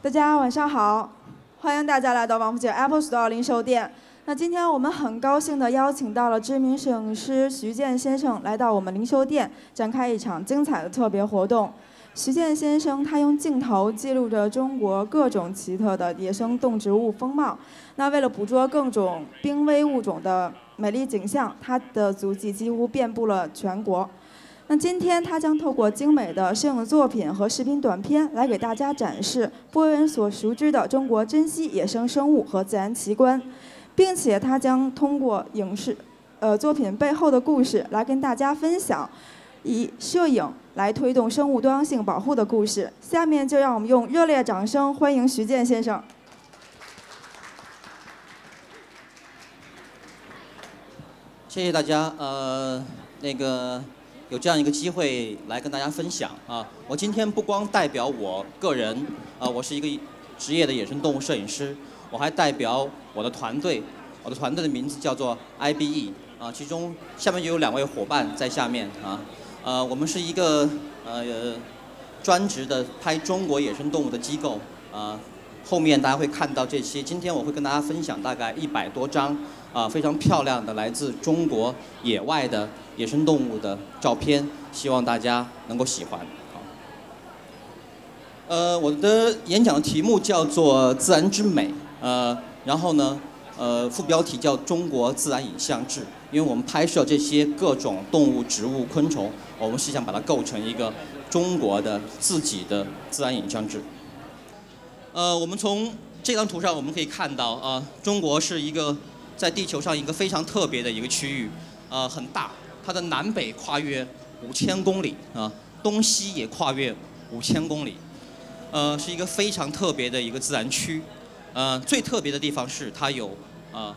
大家晚上好，欢迎大家来到王府井 Apple Store 零售店。那今天我们很高兴地邀请到了知名摄影师徐健先生来到我们零售店，展开一场精彩的特别活动。徐健先生他用镜头记录着中国各种奇特的野生动植物风貌。那为了捕捉各种濒危物种的美丽景象，他的足迹几乎遍布了全国。那今天他将透过精美的摄影作品和视频短片来给大家展示不为人所熟知的中国珍稀野生生物和自然奇观，并且他将通过影视，呃作品背后的故事来跟大家分享，以摄影来推动生物多样性保护的故事。下面就让我们用热烈掌声欢迎徐健先生。谢谢大家，呃，那个。有这样一个机会来跟大家分享啊！我今天不光代表我个人，啊，我是一个职业的野生动物摄影师，我还代表我的团队，我的团队的名字叫做 IBE 啊，其中下面就有两位伙伴在下面啊，呃，我们是一个呃专职的拍中国野生动物的机构啊，后面大家会看到这些，今天我会跟大家分享大概一百多张啊非常漂亮的来自中国野外的。野生动物的照片，希望大家能够喜欢。好，呃，我的演讲的题目叫做“自然之美”，呃，然后呢，呃，副标题叫“中国自然影像志”，因为我们拍摄这些各种动物、植物、昆虫，我们是想把它构成一个中国的自己的自然影像志。呃，我们从这张图上我们可以看到，啊，中国是一个在地球上一个非常特别的一个区域，呃，很大。它的南北跨越五千公里啊，东西也跨越五千公里，呃，是一个非常特别的一个自然区。呃，最特别的地方是它有啊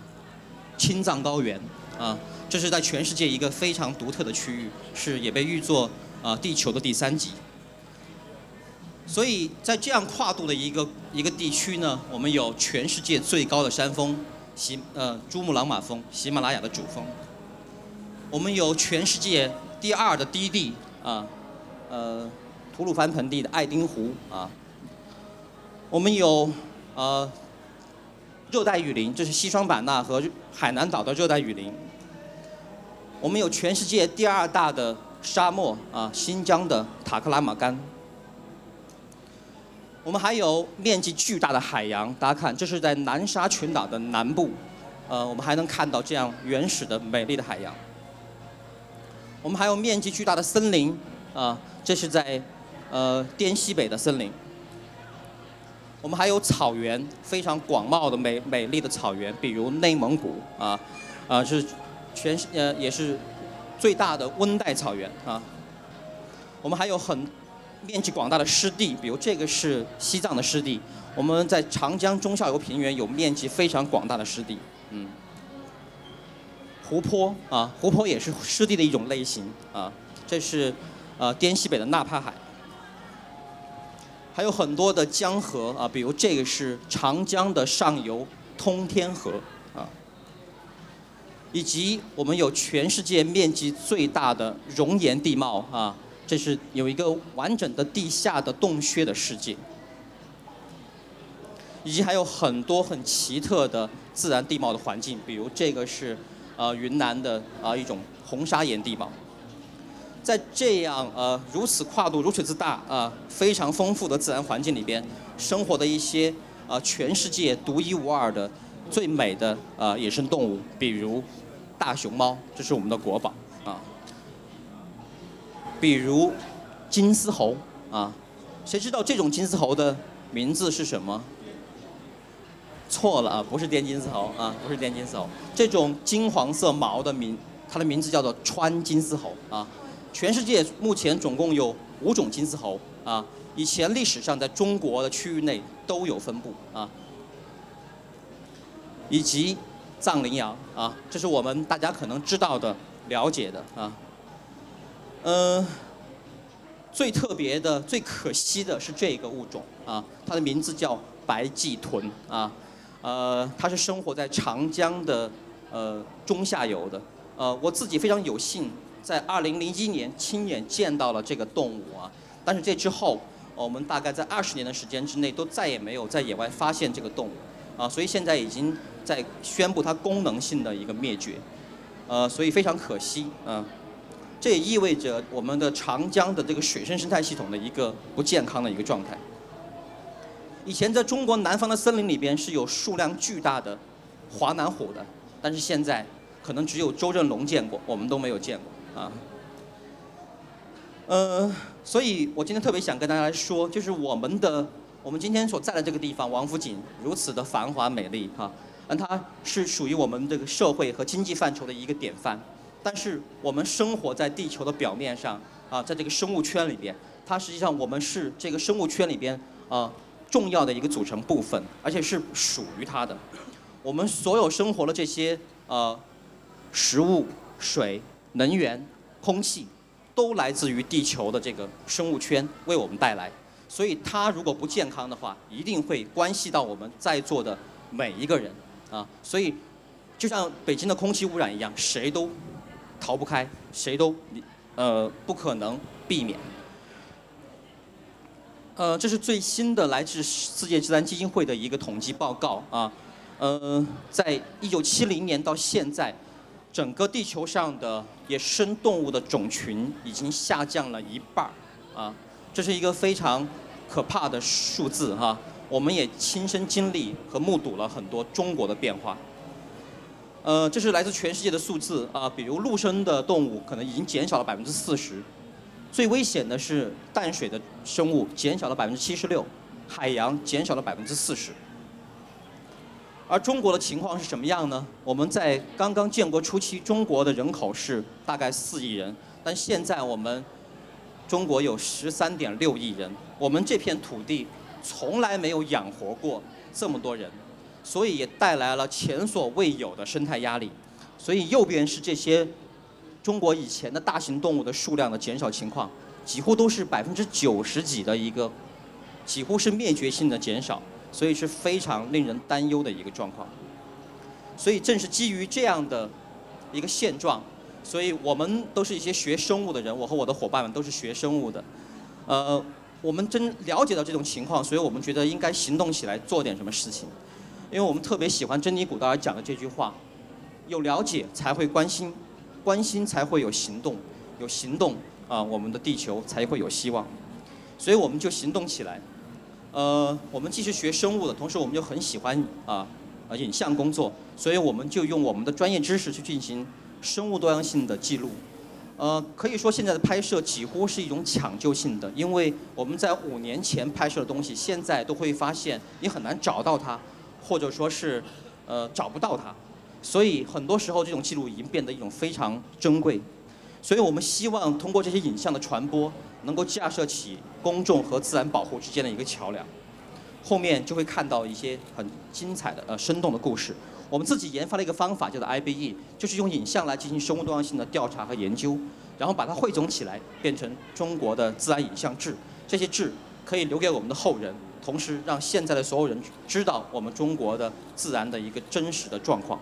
青藏高原啊，这是在全世界一个非常独特的区域，是也被誉作啊地球的第三极。所以在这样跨度的一个一个地区呢，我们有全世界最高的山峰喜呃珠穆朗玛峰，喜马拉雅的主峰。我们有全世界第二的低地啊，呃，吐鲁番盆地的爱丁湖啊。我们有呃热带雨林，这是西双版纳和海南岛的热带雨林。我们有全世界第二大的沙漠啊，新疆的塔克拉玛干。我们还有面积巨大的海洋，大家看，这是在南沙群岛的南部，呃，我们还能看到这样原始的美丽的海洋。我们还有面积巨大的森林，啊，这是在呃滇西北的森林。我们还有草原，非常广袤的美美丽的草原，比如内蒙古啊，啊是全呃也是最大的温带草原啊。我们还有很面积广大的湿地，比如这个是西藏的湿地。我们在长江中下游平原有面积非常广大的湿地，嗯。湖泊啊，湖泊也是湿地的一种类型啊。这是呃滇西北的纳帕海，还有很多的江河啊，比如这个是长江的上游通天河啊，以及我们有全世界面积最大的熔岩地貌啊，这是有一个完整的地下的洞穴的世界，以及还有很多很奇特的自然地貌的环境，比如这个是。呃，云南的啊一种红砂岩地貌，在这样呃如此跨度如此之大啊非常丰富的自然环境里边，生活的一些啊全世界独一无二的最美的啊野生动物，比如大熊猫，这是我们的国宝啊。比如金丝猴啊，谁知道这种金丝猴的名字是什么？错了啊，不是滇金丝猴啊，不是滇金丝猴。这种金黄色毛的名，它的名字叫做川金丝猴啊。全世界目前总共有五种金丝猴啊。以前历史上在中国的区域内都有分布啊。以及藏羚羊啊，这是我们大家可能知道的、了解的啊。嗯，最特别的、最可惜的是这个物种啊，它的名字叫白鳍豚啊。呃，它是生活在长江的呃中下游的。呃，我自己非常有幸在2001年亲眼见到了这个动物啊。但是这之后，我们大概在二十年的时间之内都再也没有在野外发现这个动物，啊，所以现在已经在宣布它功能性的一个灭绝，呃，所以非常可惜，嗯，这也意味着我们的长江的这个水生生态系统的一个不健康的一个状态。以前在中国南方的森林里边是有数量巨大的华南虎的，但是现在可能只有周振龙见过，我们都没有见过啊。呃，所以我今天特别想跟大家来说，就是我们的我们今天所在的这个地方王府井如此的繁华美丽哈，那它是属于我们这个社会和经济范畴的一个典范。但是我们生活在地球的表面上啊，在这个生物圈里边，它实际上我们是这个生物圈里边啊重要的一个组成部分，而且是属于它的。我们所有生活的这些呃食物、水、能源、空气。都来自于地球的这个生物圈为我们带来，所以它如果不健康的话，一定会关系到我们在座的每一个人啊。所以，就像北京的空气污染一样，谁都逃不开，谁都呃不可能避免。呃，这是最新的来自世界自然基金会的一个统计报告啊。呃，在一九七零年到现在。整个地球上的野生动物的种群已经下降了一半儿，啊，这是一个非常可怕的数字哈。我们也亲身经历和目睹了很多中国的变化。呃，这是来自全世界的数字啊，比如陆生的动物可能已经减少了百分之四十，最危险的是淡水的生物减少了百分之七十六，海洋减少了百分之四十。而中国的情况是什么样呢？我们在刚刚建国初期，中国的人口是大概四亿人，但现在我们中国有十三点六亿人，我们这片土地从来没有养活过这么多人，所以也带来了前所未有的生态压力。所以右边是这些中国以前的大型动物的数量的减少情况，几乎都是百分之九十几的一个，几乎是灭绝性的减少。所以是非常令人担忧的一个状况。所以正是基于这样的一个现状，所以我们都是一些学生物的人，我和我的伙伴们都是学生物的。呃，我们真了解到这种情况，所以我们觉得应该行动起来做点什么事情。因为我们特别喜欢珍妮古道尔讲的这句话：有了解才会关心，关心才会有行动，有行动啊，我们的地球才会有希望。所以我们就行动起来。呃，我们既是学生物的，同时我们又很喜欢啊，啊，影像工作，所以我们就用我们的专业知识去进行生物多样性的记录。呃，可以说现在的拍摄几乎是一种抢救性的，因为我们在五年前拍摄的东西，现在都会发现你很难找到它，或者说是呃找不到它，所以很多时候这种记录已经变得一种非常珍贵。所以我们希望通过这些影像的传播，能够架设起公众和自然保护之间的一个桥梁。后面就会看到一些很精彩的、呃生动的故事。我们自己研发了一个方法，叫做 IBE，就是用影像来进行生物多样性的调查和研究，然后把它汇总起来，变成中国的自然影像志。这些志可以留给我们的后人，同时让现在的所有人知道我们中国的自然的一个真实的状况。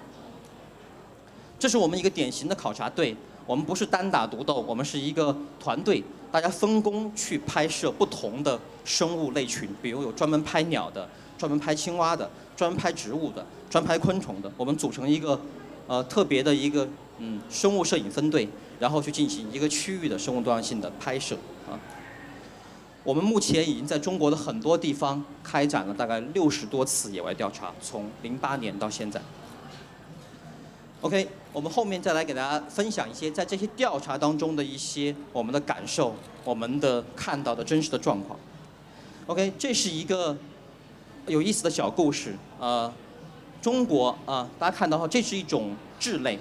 这是我们一个典型的考察队。我们不是单打独斗，我们是一个团队，大家分工去拍摄不同的生物类群，比如有专门拍鸟的，专门拍青蛙的，专门拍植物的，专拍昆虫的，我们组成一个呃特别的一个嗯生物摄影分队，然后去进行一个区域的生物多样性的拍摄啊。我们目前已经在中国的很多地方开展了大概六十多次野外调查，从零八年到现在。OK，我们后面再来给大家分享一些在这些调查当中的一些我们的感受，我们的看到的真实的状况。OK，这是一个有意思的小故事啊。中国啊，大家看到哈，这是一种雉类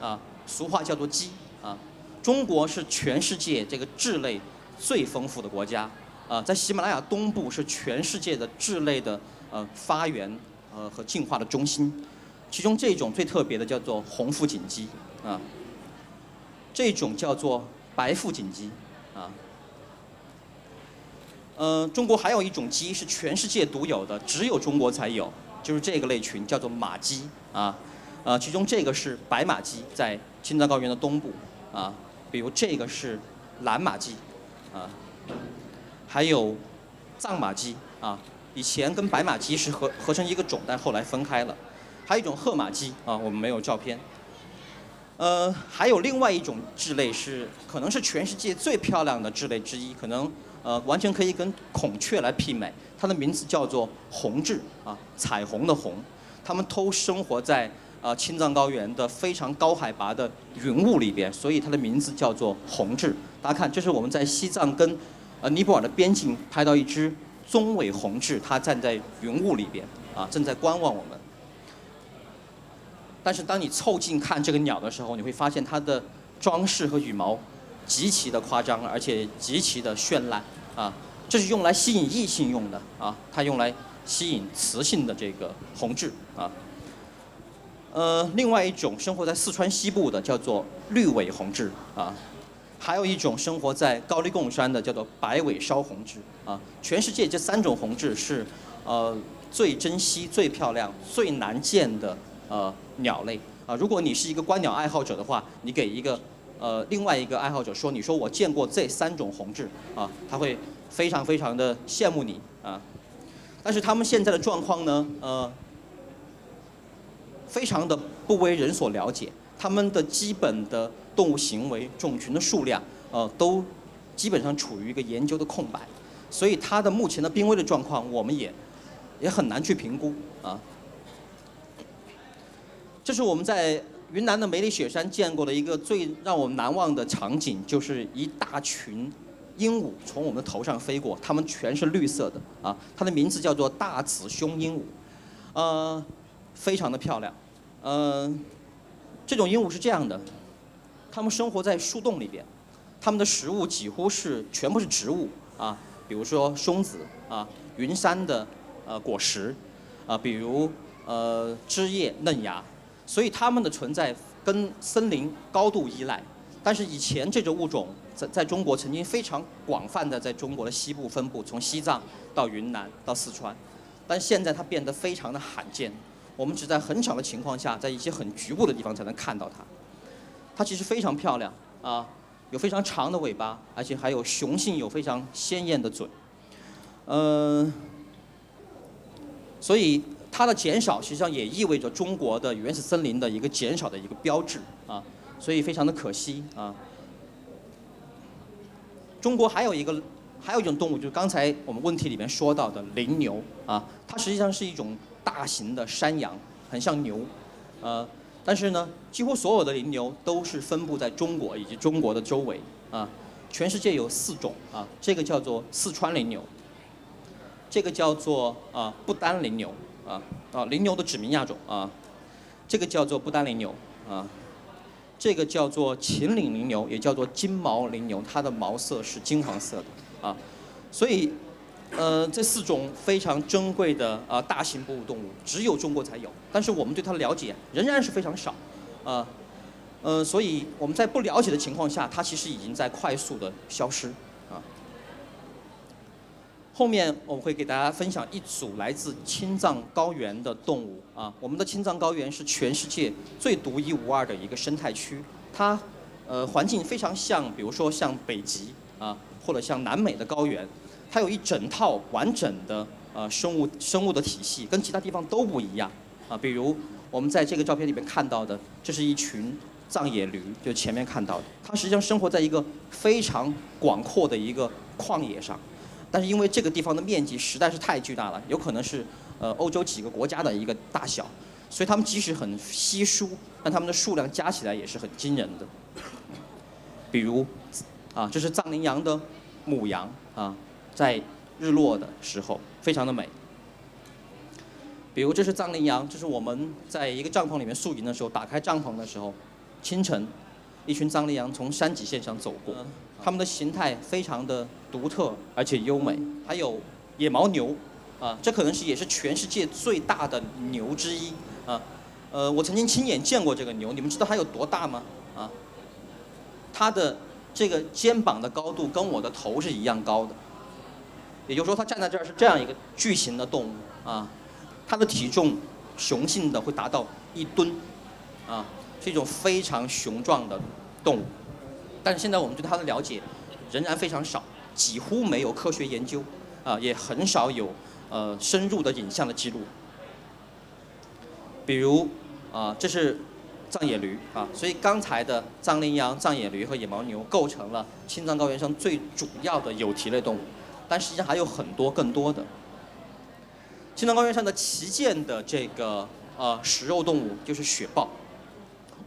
啊，俗话叫做鸡啊。中国是全世界这个雉类最丰富的国家啊，在喜马拉雅东部是全世界的雉类的呃发源呃和进化的中心。其中这种最特别的叫做红腹锦鸡啊，这种叫做白腹锦鸡啊。呃，中国还有一种鸡是全世界独有的，只有中国才有，就是这个类群叫做马鸡啊。呃，其中这个是白马鸡，在青藏高原的东部啊。比如这个是蓝马鸡啊，还有藏马鸡啊，以前跟白马鸡是合合成一个种，但后来分开了。还有一种褐马鸡啊，我们没有照片。呃，还有另外一种雉类是，可能是全世界最漂亮的雉类之一，可能呃完全可以跟孔雀来媲美。它的名字叫做红雉啊，彩虹的红。它们都生活在呃青藏高原的非常高海拔的云雾里边，所以它的名字叫做红雉。大家看，这是我们在西藏跟呃尼泊尔的边境拍到一只棕尾红雉，它站在云雾里边啊，正在观望我们。但是当你凑近看这个鸟的时候，你会发现它的装饰和羽毛极其的夸张，而且极其的绚烂啊！这是用来吸引异性用的啊，它用来吸引雌性的这个红雉啊。呃，另外一种生活在四川西部的叫做绿尾红雉啊，还有一种生活在高黎贡山的叫做白尾烧红雉啊。全世界这三种红雉是呃最珍惜、最漂亮、最难见的。呃，鸟类啊，如果你是一个观鸟爱好者的话，你给一个呃另外一个爱好者说，你说我见过这三种红雉啊，他会非常非常的羡慕你啊。但是他们现在的状况呢，呃，非常的不为人所了解，他们的基本的动物行为、种群的数量，呃，都基本上处于一个研究的空白，所以它的目前的濒危的状况，我们也也很难去评估啊。这是我们在云南的梅里雪山见过的一个最让我们难忘的场景，就是一大群鹦鹉从我们的头上飞过，它们全是绿色的啊，它的名字叫做大紫胸鹦鹉，呃，非常的漂亮，嗯，这种鹦鹉是这样的，它们生活在树洞里边，它们的食物几乎是全部是植物啊，比如说松子啊，云杉的呃果实啊，比如呃枝叶嫩芽。所以它们的存在跟森林高度依赖，但是以前这种物种在在中国曾经非常广泛的在中国的西部分布，从西藏到云南到四川，但现在它变得非常的罕见，我们只在很少的情况下，在一些很局部的地方才能看到它。它其实非常漂亮啊，有非常长的尾巴，而且还有雄性有非常鲜艳的嘴，嗯，所以。它的减少实际上也意味着中国的原始森林的一个减少的一个标志啊，所以非常的可惜啊。中国还有一个还有一种动物，就是刚才我们问题里面说到的羚牛啊，它实际上是一种大型的山羊，很像牛，呃，但是呢，几乎所有的羚牛都是分布在中国以及中国的周围啊。全世界有四种啊，这个叫做四川羚牛，这个叫做啊不丹羚牛。啊啊，羚牛的指名亚种啊，这个叫做不丹羚牛啊，这个叫做秦岭羚牛，也叫做金毛羚牛，它的毛色是金黄色的啊，所以呃这四种非常珍贵的啊大型哺乳动物，只有中国才有，但是我们对它的了解仍然是非常少啊，呃所以我们在不了解的情况下，它其实已经在快速的消失。后面我会给大家分享一组来自青藏高原的动物啊，我们的青藏高原是全世界最独一无二的一个生态区，它呃环境非常像，比如说像北极啊，或者像南美的高原，它有一整套完整的呃生物生物的体系，跟其他地方都不一样啊。比如我们在这个照片里面看到的，这是一群藏野驴，就前面看到的，它实际上生活在一个非常广阔的一个旷野上。但是因为这个地方的面积实在是太巨大了，有可能是呃欧洲几个国家的一个大小，所以它们即使很稀疏，但它们的数量加起来也是很惊人的。比如，啊，这是藏羚羊的母羊啊，在日落的时候非常的美。比如这是藏羚羊，这是我们在一个帐篷里面宿营的时候，打开帐篷的时候，清晨。一群藏羚羊从山脊线上走过，它们的形态非常的独特而且优美。还有野牦牛，啊，这可能是也是全世界最大的牛之一啊。呃，我曾经亲眼见过这个牛，你们知道它有多大吗？啊，它的这个肩膀的高度跟我的头是一样高的，也就是说它站在这儿是这样一个巨型的动物啊。它的体重雄性的会达到一吨，啊。是一种非常雄壮的动物，但是现在我们对它的了解仍然非常少，几乎没有科学研究。啊，也很少有呃深入的影像的记录。比如啊，这是藏野驴啊，所以刚才的藏羚羊、藏野驴和野牦牛构成了青藏高原上最主要的有蹄类动物，但实际上还有很多更多的。青藏高原上的旗舰的这个呃食肉动物就是雪豹。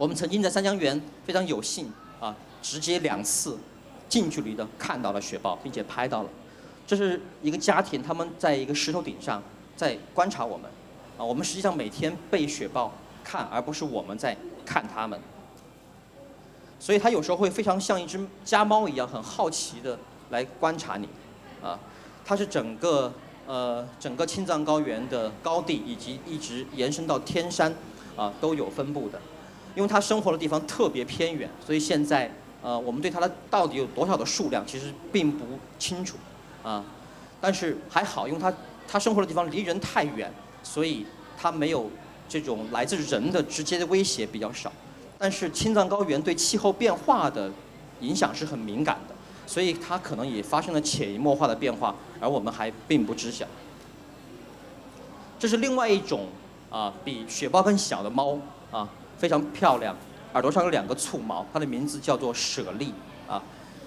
我们曾经在三江源非常有幸啊，直接两次近距离的看到了雪豹，并且拍到了。这是一个家庭，他们在一个石头顶上在观察我们。啊，我们实际上每天被雪豹看，而不是我们在看它们。所以它有时候会非常像一只家猫一样，很好奇的来观察你。啊，它是整个呃整个青藏高原的高地以及一直延伸到天山啊都有分布的。因为它生活的地方特别偏远，所以现在呃我们对它的到底有多少的数量其实并不清楚。啊，但是还好，因为它它生活的地方离人太远。所以它没有这种来自人的直接的威胁比较少，但是青藏高原对气候变化的影响是很敏感的，所以它可能也发生了潜移默化的变化，而我们还并不知晓。这是另外一种啊，比雪豹更小的猫啊，非常漂亮，耳朵上有两个簇毛，它的名字叫做舍利啊，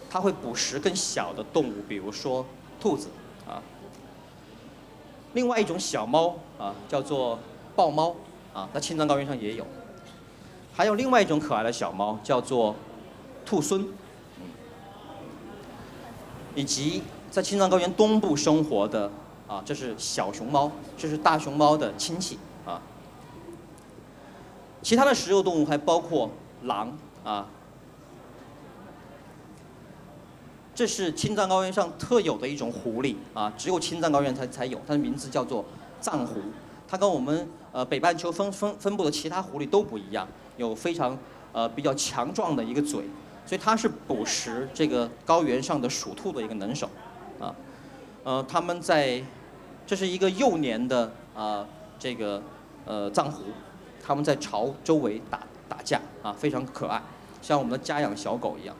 它会捕食更小的动物，比如说兔子啊。另外一种小猫啊，叫做豹猫啊，在青藏高原上也有。还有另外一种可爱的小猫，叫做兔狲，以及在青藏高原东部生活的啊，这是小熊猫，这是大熊猫的亲戚。其他的食肉动物还包括狼啊。这是青藏高原上特有的一种狐狸啊，只有青藏高原才才有，它的名字叫做藏狐。它跟我们呃北半球分分分布的其他狐狸都不一样，有非常呃比较强壮的一个嘴，所以它是捕食这个高原上的鼠兔的一个能手啊。呃，他们在这是一个幼年的啊这个呃藏狐，他们在巢周围打打架啊，非常可爱，像我们的家养小狗一样。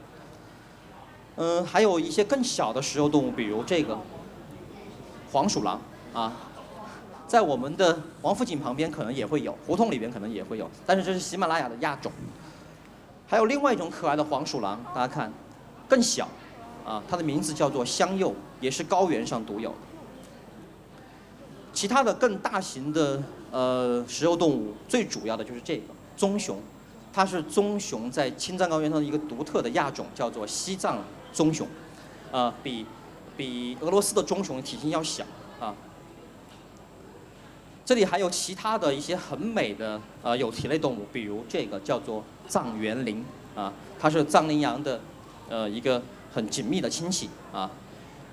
嗯，还有一些更小的食肉动物，比如这个黄鼠狼啊，在我们的王府井旁边可能也会有，胡同里边可能也会有，但是这是喜马拉雅的亚种。还有另外一种可爱的黄鼠狼，大家看，更小，啊，它的名字叫做香柚，也是高原上独有的。其他的更大型的呃食肉动物，最主要的就是这个棕熊，它是棕熊在青藏高原上的一个独特的亚种，叫做西藏。棕熊，呃，比比俄罗斯的棕熊体型要小啊。这里还有其他的一些很美的呃有蹄类动物，比如这个叫做藏原羚啊，它是藏羚羊的呃一个很紧密的亲戚啊。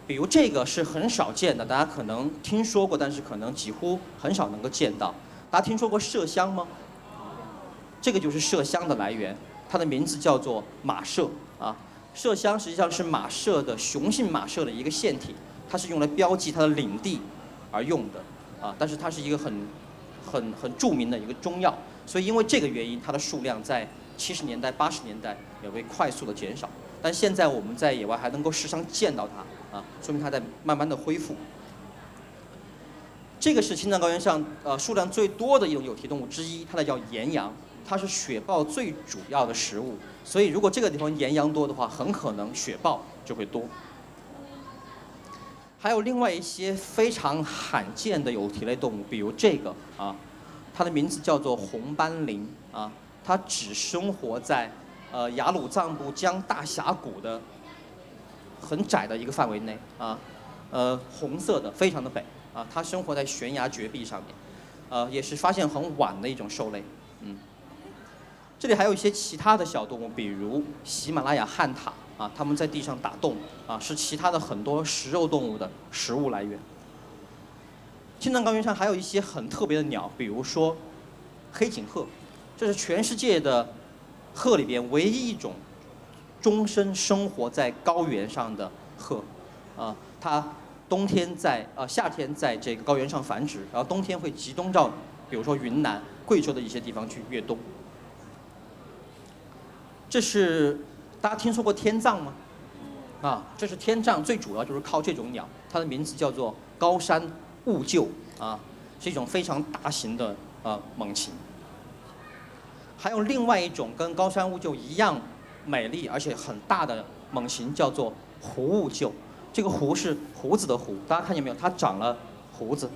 比如这个是很少见的，大家可能听说过，但是可能几乎很少能够见到。大家听说过麝香吗？这个就是麝香的来源，它的名字叫做马麝啊。麝香实际上是马麝的雄性马麝的一个腺体，它是用来标记它的领地而用的，啊，但是它是一个很很很著名的一个中药，所以因为这个原因，它的数量在七十年代、八十年代也会快速的减少，但现在我们在野外还能够时常见到它，啊，说明它在慢慢的恢复。这个是青藏高原上呃数量最多的一种有蹄动物之一，它的叫岩羊。它是雪豹最主要的食物，所以如果这个地方岩羊多的话，很可能雪豹就会多。还有另外一些非常罕见的有蹄类动物，比如这个啊，它的名字叫做红斑羚啊，它只生活在呃雅鲁藏布江大峡谷的很窄的一个范围内啊，呃红色的，非常的北啊，它生活在悬崖绝壁上面，呃也是发现很晚的一种兽类，嗯。这里还有一些其他的小动物，比如喜马拉雅旱獭啊，它们在地上打洞啊，是其他的很多食肉动物的食物来源。青藏高原上还有一些很特别的鸟，比如说黑颈鹤，这是全世界的鹤里边唯一一种终身生活在高原上的鹤啊，它冬天在呃夏天在这个高原上繁殖，然后冬天会集中到比如说云南、贵州的一些地方去越冬。这是大家听说过天葬吗？啊，这是天葬，最主要就是靠这种鸟，它的名字叫做高山兀鹫啊，是一种非常大型的呃猛禽。还有另外一种跟高山兀鹫一样美丽而且很大的猛禽，叫做胡兀鹫。这个胡是胡子的胡，大家看见没有？它长了胡子，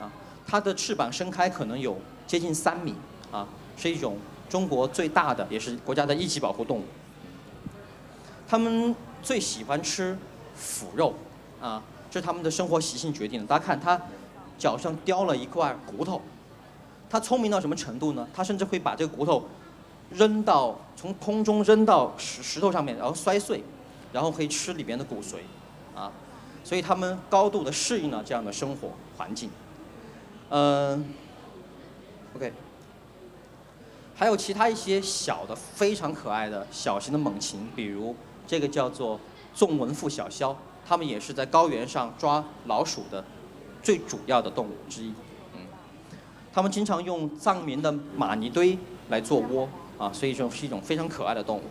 啊，它的翅膀伸开可能有接近三米，啊，是一种中国最大的，也是国家的一级保护动物。它们最喜欢吃腐肉，啊，这是它们的生活习性决定的。大家看，它脚上叼了一块骨头，它聪明到什么程度呢？它甚至会把这个骨头扔到从空中扔到石石头上面，然后摔碎，然后可以吃里边的骨髓。啊，所以他们高度的适应了这样的生活环境。嗯，OK，还有其他一些小的非常可爱的小型的猛禽，比如这个叫做纵纹腹小鸮，它们也是在高原上抓老鼠的最主要的动物之一。嗯，它们经常用藏民的玛尼堆来做窝，啊，所以说是一种非常可爱的动物。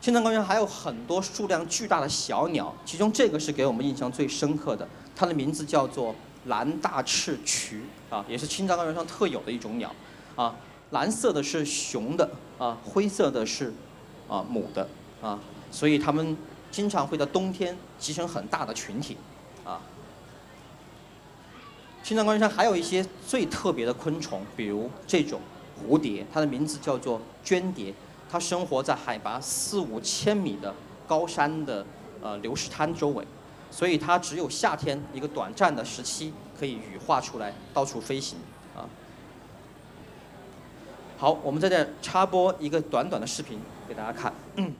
青藏高原还有很多数量巨大的小鸟，其中这个是给我们印象最深刻的，它的名字叫做蓝大翅渠，啊，也是青藏高原上特有的一种鸟，啊，蓝色的是雄的，啊，灰色的是啊母的，啊，所以它们经常会在冬天集成很大的群体，啊，青藏高原上还有一些最特别的昆虫，比如这种蝴蝶，它的名字叫做绢蝶。它生活在海拔四五千米的高山的呃流石滩周围，所以它只有夏天一个短暂的时期可以羽化出来到处飞行啊。好，我们在这插播一个短短的视频给大家看。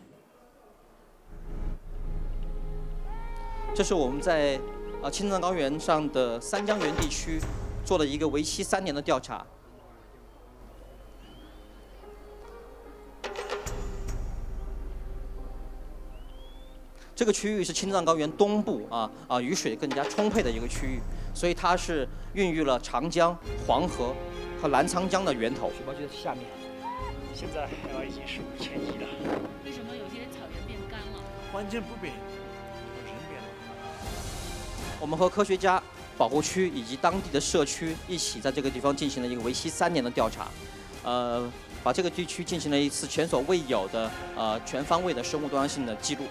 这是我们在啊青藏高原上的三江源地区做了一个为期三年的调查。这个区域是青藏高原东部啊啊雨水更加充沛的一个区域，所以它是孕育了长江、黄河和澜沧江的源头。雪豹就在下面，现在海拔已经是五千一了。为什么有些草原变干了？环境不变，人变了。我们和科学家、保护区以及当地的社区一起在这个地方进行了一个为期三年的调查，呃，把这个地区进行了一次前所未有的呃全方位的生物多样性的记录。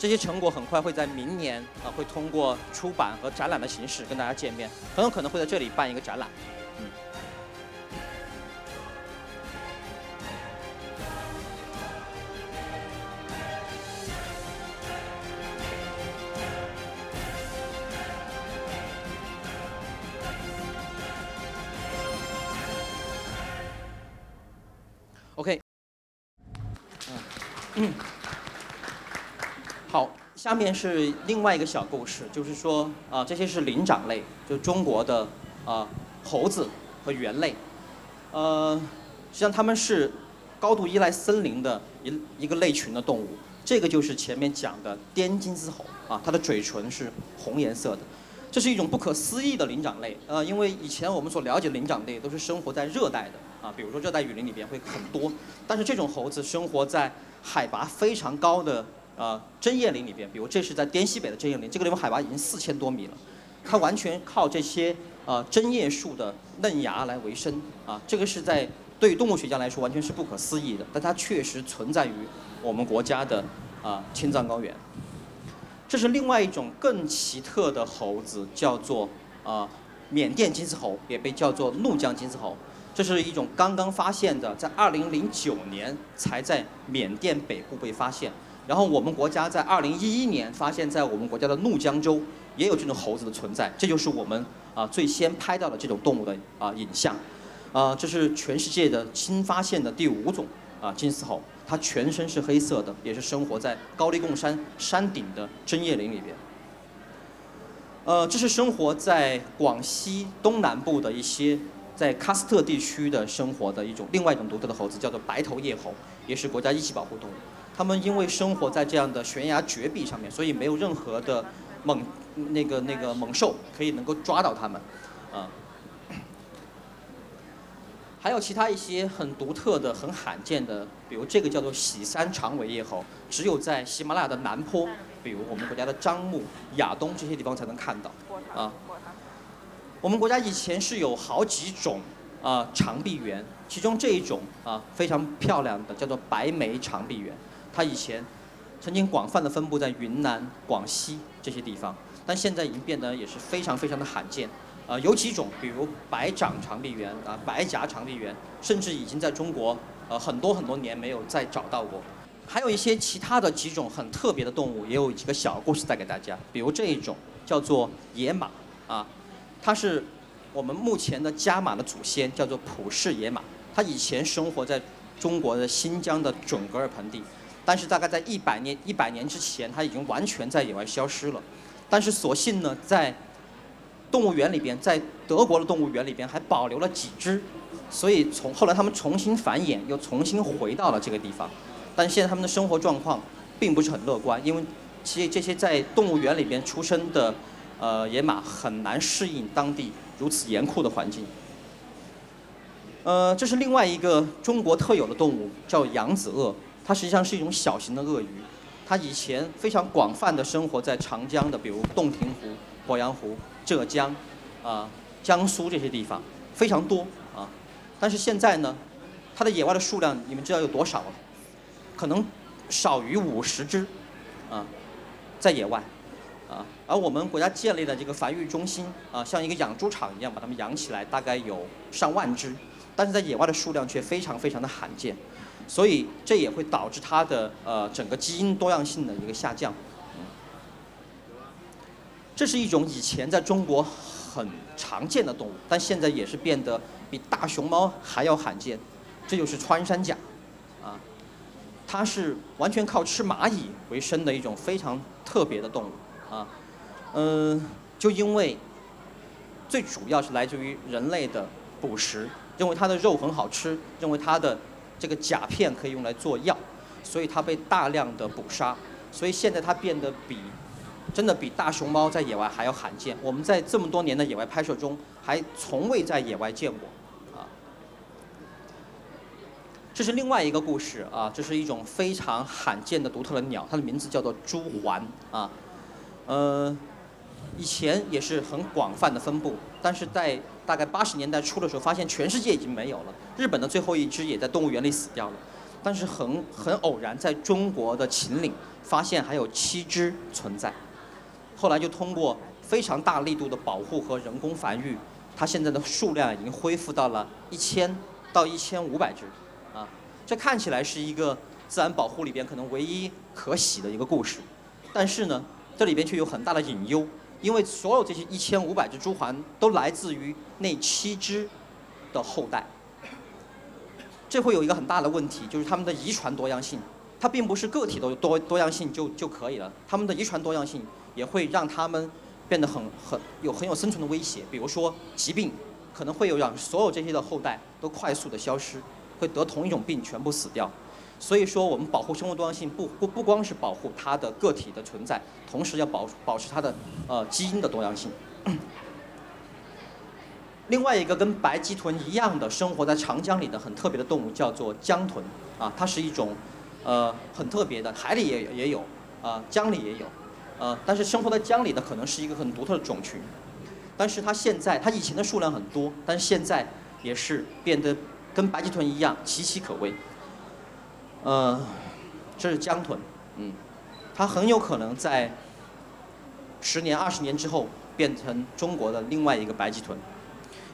这些成果很快会在明年啊，会通过出版和展览的形式跟大家见面，很有可能会在这里办一个展览。嗯。OK。嗯。好，下面是另外一个小故事，就是说啊，这些是灵长类，就中国的啊猴子和猿类，呃，实际上它们是高度依赖森林的一一个类群的动物。这个就是前面讲的滇金丝猴啊，它的嘴唇是红颜色的，这是一种不可思议的灵长类。呃，因为以前我们所了解的灵长类都是生活在热带的啊，比如说热带雨林里边会很多，但是这种猴子生活在海拔非常高的。呃，针叶林里边，比如这是在滇西北的针叶林，这个地方海拔已经四千多米了，它完全靠这些呃针叶树的嫩芽来维生啊，这个是在对于动物学家来说完全是不可思议的，但它确实存在于我们国家的啊青藏高原。这是另外一种更奇特的猴子，叫做啊缅甸金丝猴，也被叫做怒江金丝猴，这是一种刚刚发现的，在二零零九年才在缅甸北部被发现。然后我们国家在二零一一年发现，在我们国家的怒江州也有这种猴子的存在，这就是我们啊最先拍到的这种动物的啊影像，啊这是全世界的新发现的第五种啊金丝猴，它全身是黑色的，也是生活在高黎贡山山顶的针叶林里边。呃，这是生活在广西东南部的一些在喀斯特地区的生活的一种另外一种独特的猴子，叫做白头叶猴，也是国家一级保护动物。他们因为生活在这样的悬崖绝壁上面，所以没有任何的猛那个那个猛兽可以能够抓到他们，啊。还有其他一些很独特的、很罕见的，比如这个叫做喜山长尾叶猴，只有在喜马拉雅的南坡，比如我们国家的樟木、亚东这些地方才能看到。啊，我们国家以前是有好几种啊长臂猿，其中这一种啊非常漂亮的叫做白眉长臂猿，它以前曾经广泛的分布在云南、广西这些地方，但现在已经变得也是非常非常的罕见。呃，有几种，比如白掌长臂猿啊、白颊长臂猿，甚至已经在中国呃很多很多年没有再找到过。还有一些其他的几种很特别的动物，也有几个小故事带给大家。比如这一种叫做野马啊，它是我们目前的加马的祖先，叫做普氏野马。它以前生活在中国的新疆的准格尔盆地，但是大概在一百年一百年之前，它已经完全在野外消失了。但是所幸呢，在动物园里边，在德国的动物园里边还保留了几只，所以从后来他们重新繁衍，又重新回到了这个地方。但现在他们的生活状况并不是很乐观，因为其实这些在动物园里边出生的呃野马很难适应当地如此严酷的环境。呃，这是另外一个中国特有的动物，叫扬子鳄，它实际上是一种小型的鳄鱼，它以前非常广泛的生活在长江的，比如洞庭湖、鄱阳湖。浙江、啊江苏这些地方非常多啊，但是现在呢，它的野外的数量你们知道有多少吗？可能少于五十只啊，在野外啊，而我们国家建立的这个繁育中心啊，像一个养猪场一样把它们养起来，大概有上万只，但是在野外的数量却非常非常的罕见，所以这也会导致它的呃整个基因多样性的一个下降。这是一种以前在中国很常见的动物，但现在也是变得比大熊猫还要罕见。这就是穿山甲，啊，它是完全靠吃蚂蚁为生的一种非常特别的动物，啊，嗯，就因为最主要是来自于人类的捕食，认为它的肉很好吃，认为它的这个甲片可以用来做药，所以它被大量的捕杀，所以现在它变得比。真的比大熊猫在野外还要罕见。我们在这么多年的野外拍摄中，还从未在野外见过。啊，这是另外一个故事啊，这是一种非常罕见的独特的鸟，它的名字叫做朱鹮啊。呃，以前也是很广泛的分布，但是在大概八十年代初的时候，发现全世界已经没有了。日本的最后一只也在动物园里死掉了，但是很很偶然，在中国的秦岭发现还有七只存在。后来就通过非常大力度的保护和人工繁育，它现在的数量已经恢复到了一千到一千五百只，啊，这看起来是一个自然保护里边可能唯一可喜的一个故事，但是呢，这里边却有很大的隐忧，因为所有这些一千五百只朱鹮都来自于那七只的后代，这会有一个很大的问题，就是它们的遗传多样性，它并不是个体的多多样性就就可以了，它们的遗传多样性。也会让他们变得很很有很有生存的威胁，比如说疾病，可能会有让所有这些的后代都快速的消失，会得同一种病全部死掉。所以说，我们保护生物多样性不不不光是保护它的个体的存在，同时要保保持它的呃基因的多样性。另外一个跟白鳍豚一样的生活在长江里的很特别的动物叫做江豚啊，它是一种呃很特别的，海里也也有啊，江里也有。呃，但是生活在江里的可能是一个很独特的种群，但是它现在，它以前的数量很多，但是现在也是变得跟白鳍豚一样岌岌可危。呃，这是江豚，嗯，它很有可能在十年、二十年之后变成中国的另外一个白鳍豚，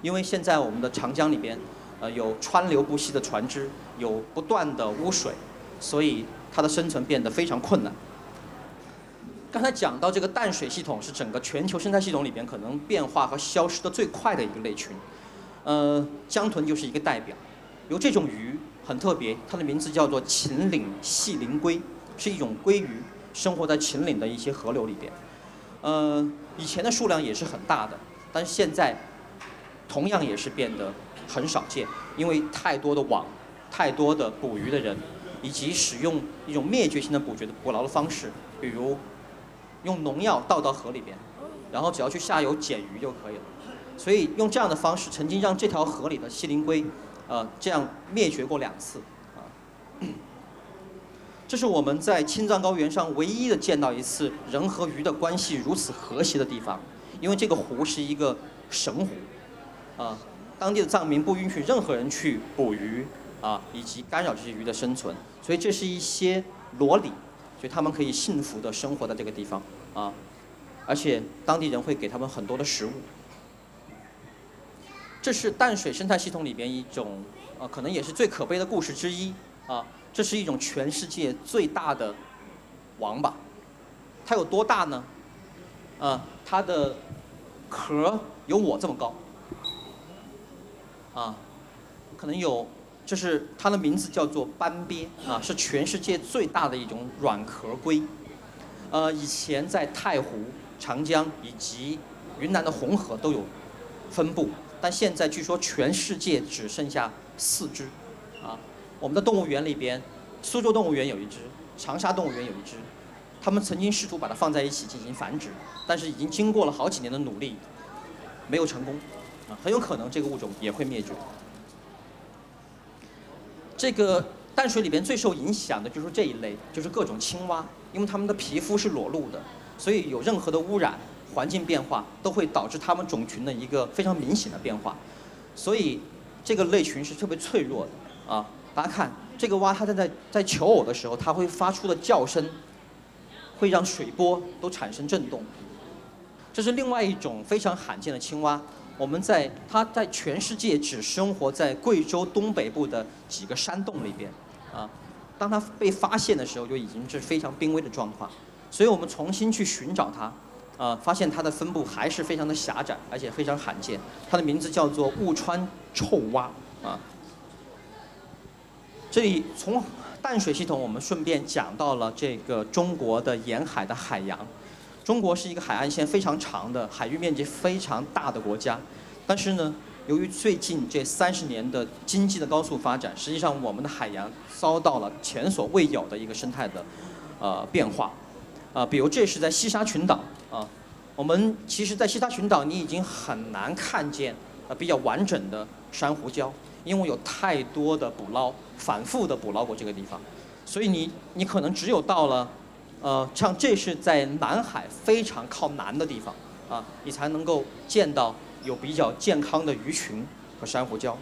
因为现在我们的长江里边，呃，有川流不息的船只，有不断的污水，所以它的生存变得非常困难。刚才讲到这个淡水系统是整个全球生态系统里边可能变化和消失的最快的一个类群，呃，江豚就是一个代表。有这种鱼很特别，它的名字叫做秦岭细鳞鲑，是一种鲑鱼，生活在秦岭的一些河流里边。呃，以前的数量也是很大的，但是现在同样也是变得很少见，因为太多的网，太多的捕鱼的人，以及使用一种灭绝性的捕绝捕捞的方式，比如。用农药倒到河里边，然后只要去下游捡鱼就可以了。所以用这样的方式，曾经让这条河里的西鳞龟呃，这样灭绝过两次啊。这是我们在青藏高原上唯一的见到一次人和鱼的关系如此和谐的地方，因为这个湖是一个神湖，啊，当地的藏民不允许任何人去捕鱼啊，以及干扰这些鱼的生存，所以这是一些裸鲤，所以他们可以幸福的生活在这个地方啊，而且当地人会给他们很多的食物。这是淡水生态系统里边一种，呃，可能也是最可悲的故事之一啊。这是一种全世界最大的王八，它有多大呢？呃，它的壳有我这么高，啊，可能有，就是它的名字叫做斑鳖啊，是全世界最大的一种软壳龟。呃，以前在太湖、长江以及云南的红河都有分布，但现在据说全世界只剩下四只，啊。我们的动物园里边，苏州动物园有一只，长沙动物园有一只，他们曾经试图把它放在一起进行繁殖，但是已经经过了好几年的努力，没有成功，啊，很有可能这个物种也会灭绝。这个淡水里边最受影响的就是这一类，就是各种青蛙，因为它们的皮肤是裸露的，所以有任何的污染、环境变化都会导致它们种群的一个非常明显的变化，所以这个类群是特别脆弱的，啊。大家看，这个蛙它在在在求偶的时候，它会发出的叫声，会让水波都产生震动。这是另外一种非常罕见的青蛙，我们在它在全世界只生活在贵州东北部的几个山洞里边，啊，当它被发现的时候，就已经是非常濒危的状况。所以我们重新去寻找它，啊，发现它的分布还是非常的狭窄，而且非常罕见。它的名字叫做雾川臭蛙，啊。这里从淡水系统，我们顺便讲到了这个中国的沿海的海洋。中国是一个海岸线非常长的、海域面积非常大的国家，但是呢，由于最近这三十年的经济的高速发展，实际上我们的海洋遭到了前所未有的一个生态的呃变化。啊，比如这是在西沙群岛啊，我们其实，在西沙群岛你已经很难看见呃比较完整的珊瑚礁。因为有太多的捕捞，反复的捕捞过这个地方，所以你你可能只有到了，呃，像这是在南海非常靠南的地方啊，你才能够见到有比较健康的鱼群和珊瑚礁。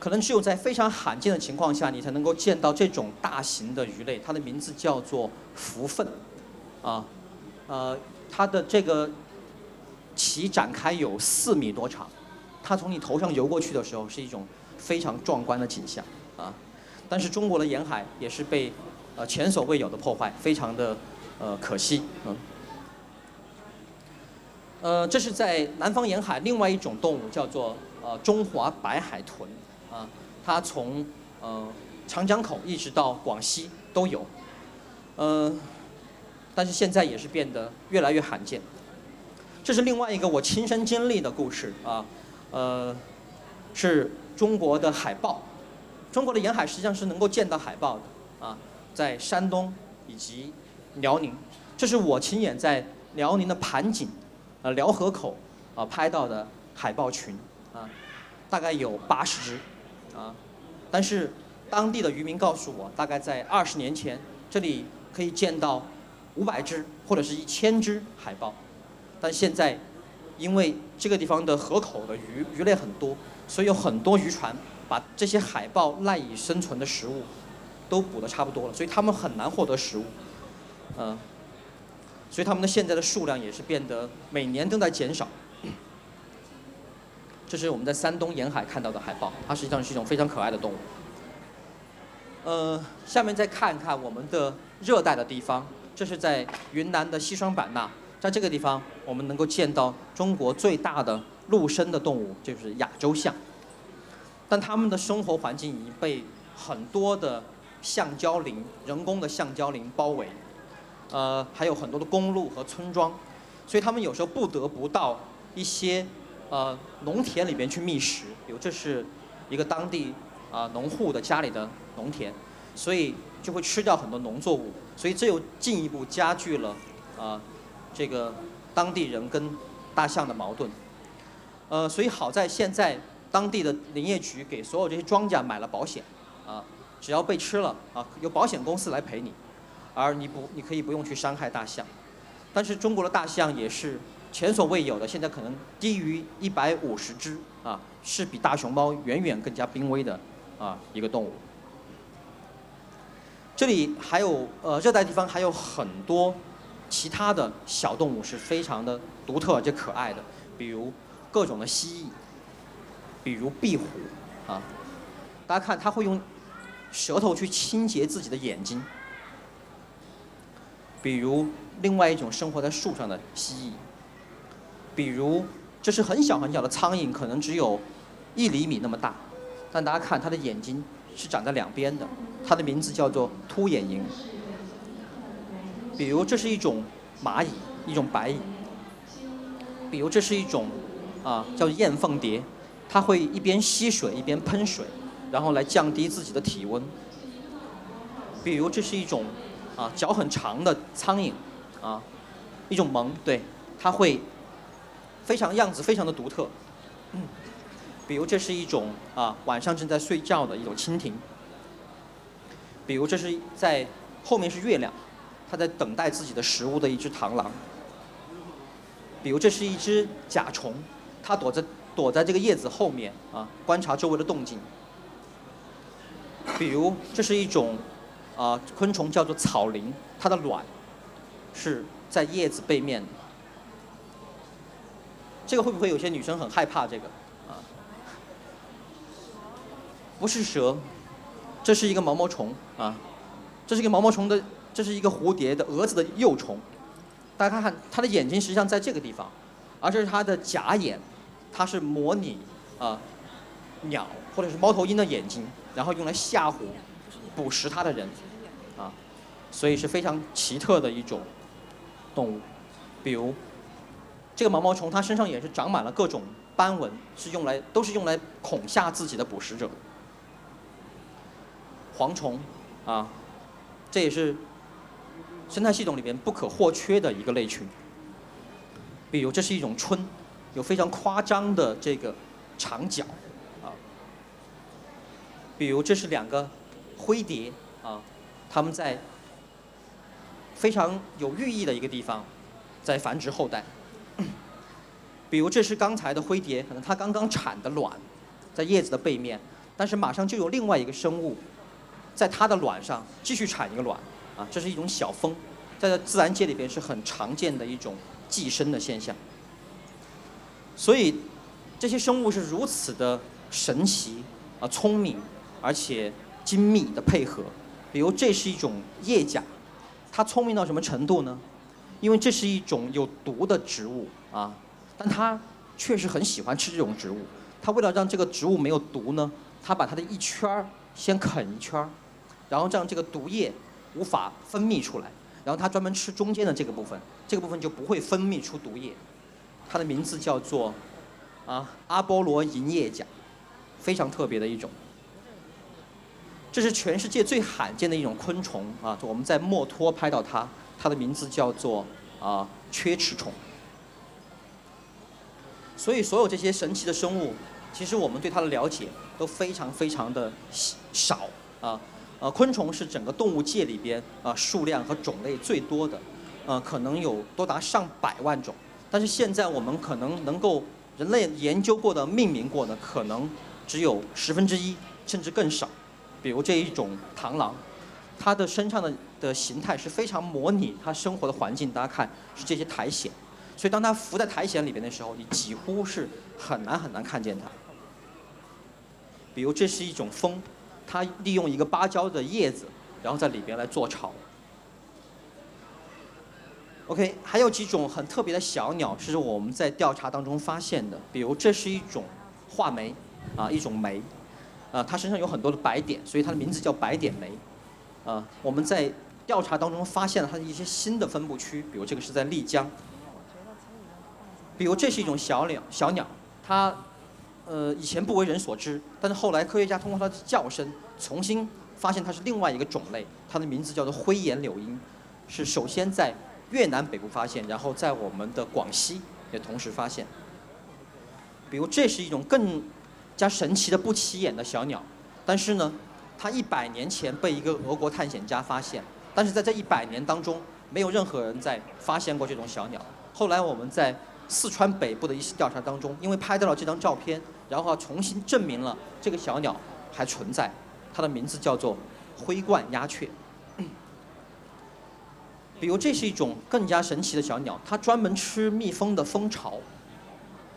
可能只有在非常罕见的情况下，你才能够见到这种大型的鱼类，它的名字叫做蝠鲼，啊，呃，它的这个鳍展开有四米多长。它从你头上游过去的时候，是一种非常壮观的景象啊！但是中国的沿海也是被呃前所未有的破坏，非常的呃可惜嗯。呃，这是在南方沿海另外一种动物，叫做呃中华白海豚啊，它从呃长江口一直到广西都有，呃，但是现在也是变得越来越罕见。这是另外一个我亲身经历的故事啊。呃，是中国的海豹。中国的沿海实际上是能够见到海豹的啊，在山东以及辽宁，这是我亲眼在辽宁的盘锦，呃辽河口啊拍到的海豹群啊，大概有八十只啊。但是当地的渔民告诉我，大概在二十年前，这里可以见到五百只或者是一千只海豹，但现在。因为这个地方的河口的鱼鱼类很多，所以有很多渔船把这些海豹赖以生存的食物都捕得差不多了，所以它们很难获得食物，嗯，所以它们的现在的数量也是变得每年都在减少。这是我们在山东沿海看到的海豹，它实际上是一种非常可爱的动物。呃，下面再看看我们的热带的地方，这是在云南的西双版纳。在这个地方，我们能够见到中国最大的陆生的动物，就是亚洲象。但它们的生活环境已经被很多的橡胶林、人工的橡胶林包围，呃，还有很多的公路和村庄，所以它们有时候不得不到一些呃农田里边去觅食。比如这是一个当地啊农户的家里的农田，所以就会吃掉很多农作物，所以这又进一步加剧了啊。这个当地人跟大象的矛盾，呃，所以好在现在当地的林业局给所有这些庄稼买了保险，啊，只要被吃了啊，由保险公司来赔你，而你不，你可以不用去伤害大象。但是中国的大象也是前所未有的，现在可能低于一百五十只啊，是比大熊猫远远更加濒危的啊一个动物。这里还有呃热带地方还有很多其他的小动物是非常的独特而且可爱的，比如各种的蜥蜴。比如壁虎，啊，大家看它会用舌头去清洁自己的眼睛。比如另外一种生活在树上的蜥蜴，比如这是很小很小的苍蝇，可能只有一厘米那么大，但大家看它的眼睛是长在两边的，它的名字叫做凸眼蝇。比如这是一种蚂蚁，一种白蚁。比如这是一种啊叫燕凤蝶。它会一边吸水一边喷水，然后来降低自己的体温。比如这是一种啊脚很长的苍蝇，啊一种虻，对，它会非常样子非常的独特。比如这是一种啊晚上正在睡觉的一种蜻蜓。比如这是在后面是月亮，它在等待自己的食物的一只螳螂。比如这是一只甲虫，它躲在。躲在这个叶子后面啊，观察周围的动静。比如，这是一种啊昆虫，叫做草蛉，它的卵是在叶子背面的。这个会不会有些女生很害怕？这个，不是蛇，这是一个毛毛虫啊，这是一个毛毛虫的，这是一个蝴蝶的蛾子的幼虫。大家看看，它的眼睛实际上在这个地方，而这是它的假眼。它是模拟啊鸟或者是猫头鹰的眼睛，然后用来吓唬捕食它的人，啊，所以是非常奇特的一种动物。比如这个毛毛虫，它身上也是长满了各种斑纹，是用来都是用来恐吓自己的捕食者。蝗虫啊，这也是生态系统里边不可或缺的一个类群。比如这是一种春。有非常夸张的这个长角，啊，比如这是两个灰蝶啊，它们在非常有寓意的一个地方在繁殖后代。比如这是刚才的灰蝶，可能它刚刚产的卵在叶子的背面，但是马上就有另外一个生物在它的卵上继续产一个卵，啊，这是一种小蜂，在自然界里边是很常见的一种寄生的现象。所以，这些生物是如此的神奇啊，聪明，而且精密的配合。比如，这是一种叶甲，它聪明到什么程度呢？因为这是一种有毒的植物啊，但它确实很喜欢吃这种植物。它为了让这个植物没有毒呢，它把它的一圈儿先啃一圈儿，然后让这个毒液无法分泌出来，然后它专门吃中间的这个部分，这个部分就不会分泌出毒液。它的名字叫做啊阿波罗银叶甲，非常特别的一种。这是全世界最罕见的一种昆虫啊！我们在墨脱拍到它，它的名字叫做啊缺齿虫。所以，所有这些神奇的生物，其实我们对它的了解都非常非常的少啊。呃，昆虫是整个动物界里边啊数量和种类最多的，呃，可能有多达上百万种。但是现在我们可能能够人类研究过的、命名过的，可能只有十分之一，甚至更少。比如这一种螳螂，它的身上的的形态是非常模拟它生活的环境。大家看，是这些苔藓，所以当它伏在苔藓里边的时候，你几乎是很难很难看见它。比如这是一种蜂，它利用一个芭蕉的叶子，然后在里边来做巢。OK，还有几种很特别的小鸟是我们在调查当中发现的，比如这是一种画眉，啊，一种眉，啊，它身上有很多的白点，所以它的名字叫白点眉，啊，我们在调查当中发现了它的一些新的分布区，比如这个是在丽江，比如这是一种小鸟，小鸟，它，呃，以前不为人所知，但是后来科学家通过它的叫声，重新发现它是另外一个种类，它的名字叫做灰岩柳莺，是首先在越南北部发现，然后在我们的广西也同时发现。比如这是一种更加神奇的不起眼的小鸟，但是呢，它一百年前被一个俄国探险家发现，但是在这一百年当中，没有任何人在发现过这种小鸟。后来我们在四川北部的一次调查当中，因为拍到了这张照片，然后重新证明了这个小鸟还存在，它的名字叫做灰冠鸦雀。比如这是一种更加神奇的小鸟，它专门吃蜜蜂的蜂巢，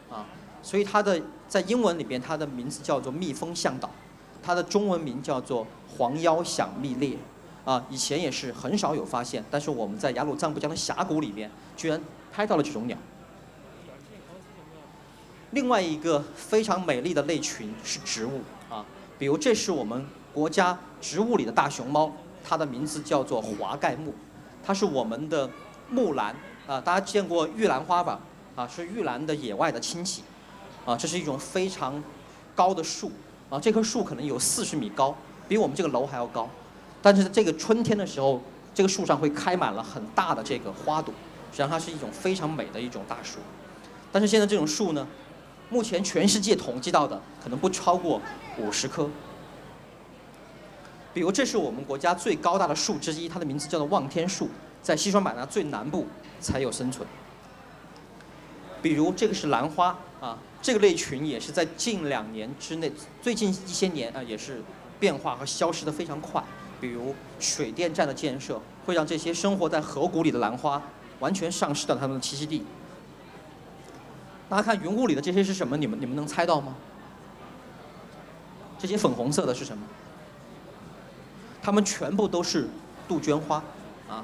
啊，所以它的在英文里边它的名字叫做蜜蜂向导，它的中文名叫做黄腰响蜜猎，啊，以前也是很少有发现，但是我们在雅鲁藏布江的峡谷里边居然拍到了这种鸟。另外一个非常美丽的类群是植物啊，比如这是我们国家植物里的大熊猫，它的名字叫做华盖木，它是我们的木兰啊，大家见过玉兰花吧？啊，是玉兰的野外的亲戚，啊，这是一种非常高的树啊，这棵树可能有四十米高，比我们这个楼还要高，但是这个春天的时候，这个树上会开满了很大的这个花朵，实际上它是一种非常美的一种大树，但是现在这种树呢？目前全世界统计到的可能不超过五十棵。比如，这是我们国家最高大的树之一，它的名字叫做望天树，在西双版纳最南部才有生存。比如，这个是兰花啊，这个类群也是在近两年之内，最近一些年啊，也是变化和消失的非常快。比如，水电站的建设会让这些生活在河谷里的兰花完全丧失掉它们的栖息地。大家看云雾里的这些是什么？你们你们能猜到吗？这些粉红色的是什么？它们全部都是杜鹃花，啊，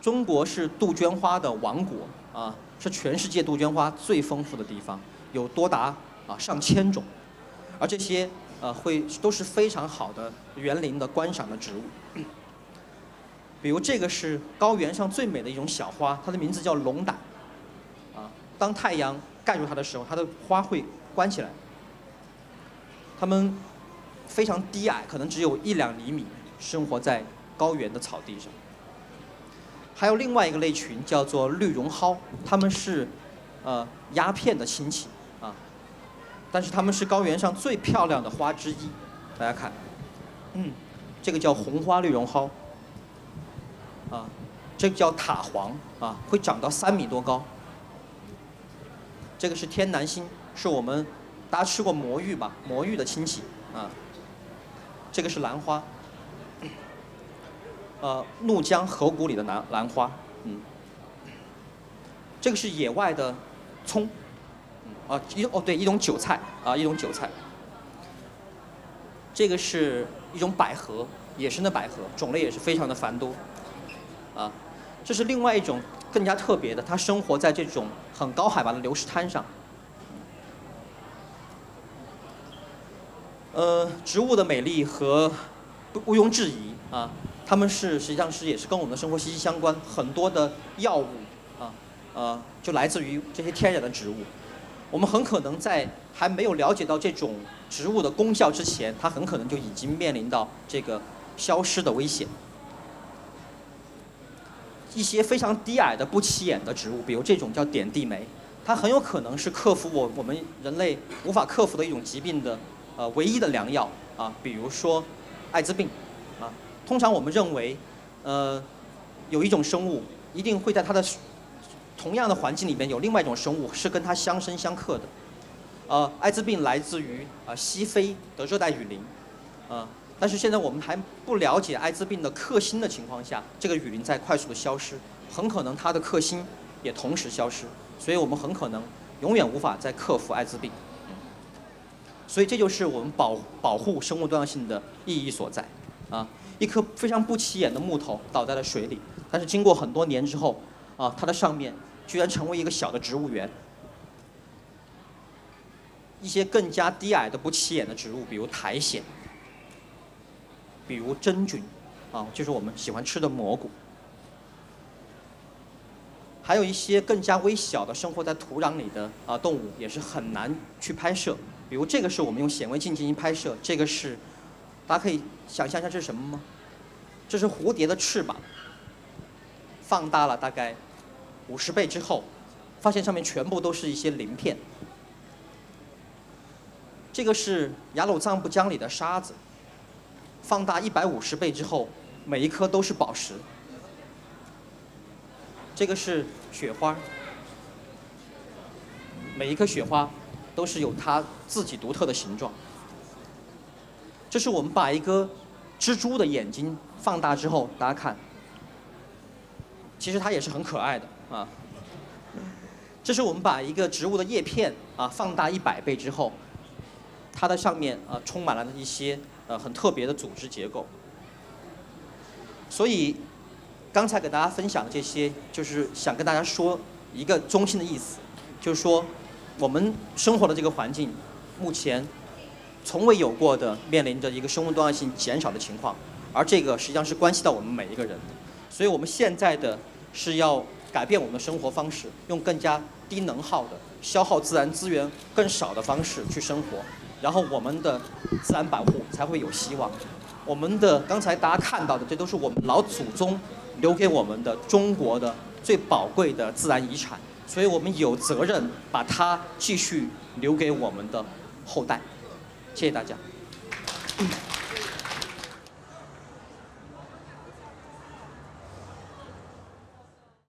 中国是杜鹃花的王国啊，是全世界杜鹃花最丰富的地方，有多达啊上千种，而这些呃会都是非常好的园林的观赏的植物。比如这个是高原上最美的一种小花，它的名字叫龙胆，啊，当太阳盖住它的时候，它的花会关起来。它们非常低矮，可能只有一两厘米，生活在高原的草地上。还有另外一个类群叫做绿绒蒿，它们是呃鸦片的亲戚啊，但是它们是高原上最漂亮的花之一。大家看，嗯，这个叫红花绿绒蒿，啊，这个叫塔黄啊，会长到三米多高。这个是天南星，是我们大家吃过魔芋吧？魔芋的亲戚啊。这个是兰花，呃，怒江河谷里的兰兰花，嗯。这个是野外的葱，啊一哦对一种韭菜啊一种韭菜。这个是一种百合，野生的百合，种类也是非常的繁多，啊，这是另外一种。更加特别的，它生活在这种很高海拔的流石滩上。呃，植物的美丽和毋庸置疑啊，它们是实际上是也是跟我们的生活息息相关。很多的药物啊，呃，就来自于这些天然的植物。我们很可能在还没有了解到这种植物的功效之前，它很可能就已经面临到这个消失的危险。一些非常低矮的不起眼的植物，比如这种叫点地梅，它很有可能是克服我我们人类无法克服的一种疾病的呃唯一的良药啊，比如说艾滋病啊。通常我们认为，呃，有一种生物一定会在它的同样的环境里面有另外一种生物是跟它相生相克的。呃，艾滋病来自于啊西非的热带雨林，啊。但是现在我们还不了解艾滋病的克星的情况下，这个雨林在快速的消失，很可能它的克星也同时消失，所以我们很可能永远无法再克服艾滋病。所以这就是我们保保护生物多样性的意义所在。啊，一颗非常不起眼的木头倒在了水里，但是经过很多年之后，啊，它的上面居然成为一个小的植物园。一些更加低矮的不起眼的植物，比如苔藓。比如真菌，啊，就是我们喜欢吃的蘑菇。还有一些更加微小的生活在土壤里的啊动物，也是很难去拍摄。比如这个是我们用显微镜进行拍摄，这个是，大家可以想象一下这是什么吗？这是蝴蝶的翅膀。放大了大概五十倍之后，发现上面全部都是一些鳞片。这个是雅鲁藏布江里的沙子，放大一百五十倍之后，每一颗都是宝石。这个是雪花，每一颗雪花都是有它自己独特的形状。这是我们把一个蜘蛛的眼睛放大之后，大家看，其实它也是很可爱的啊。这是我们把一个植物的叶片啊放大一百倍之后，它的上面啊充满了一些呃很特别的组织结构。所以刚才给大家分享的这些，就是想跟大家说一个中心的意思，就是说我们生活的这个环境目前从未有过的面临着一个生物多样性减少的情况，而这个实际上是关系到我们每一个人。所以我们现在的是要改变我们的生活方式，用更加低能耗的、消耗自然资源更少的方式去生活，然后我们的自然保护才会有希望。我们的刚才大家看到的，这都是我们老祖宗留给我们的中国的最宝贵的自然遗产，所以我们有责任把它继续留给我们的后代。谢谢大家。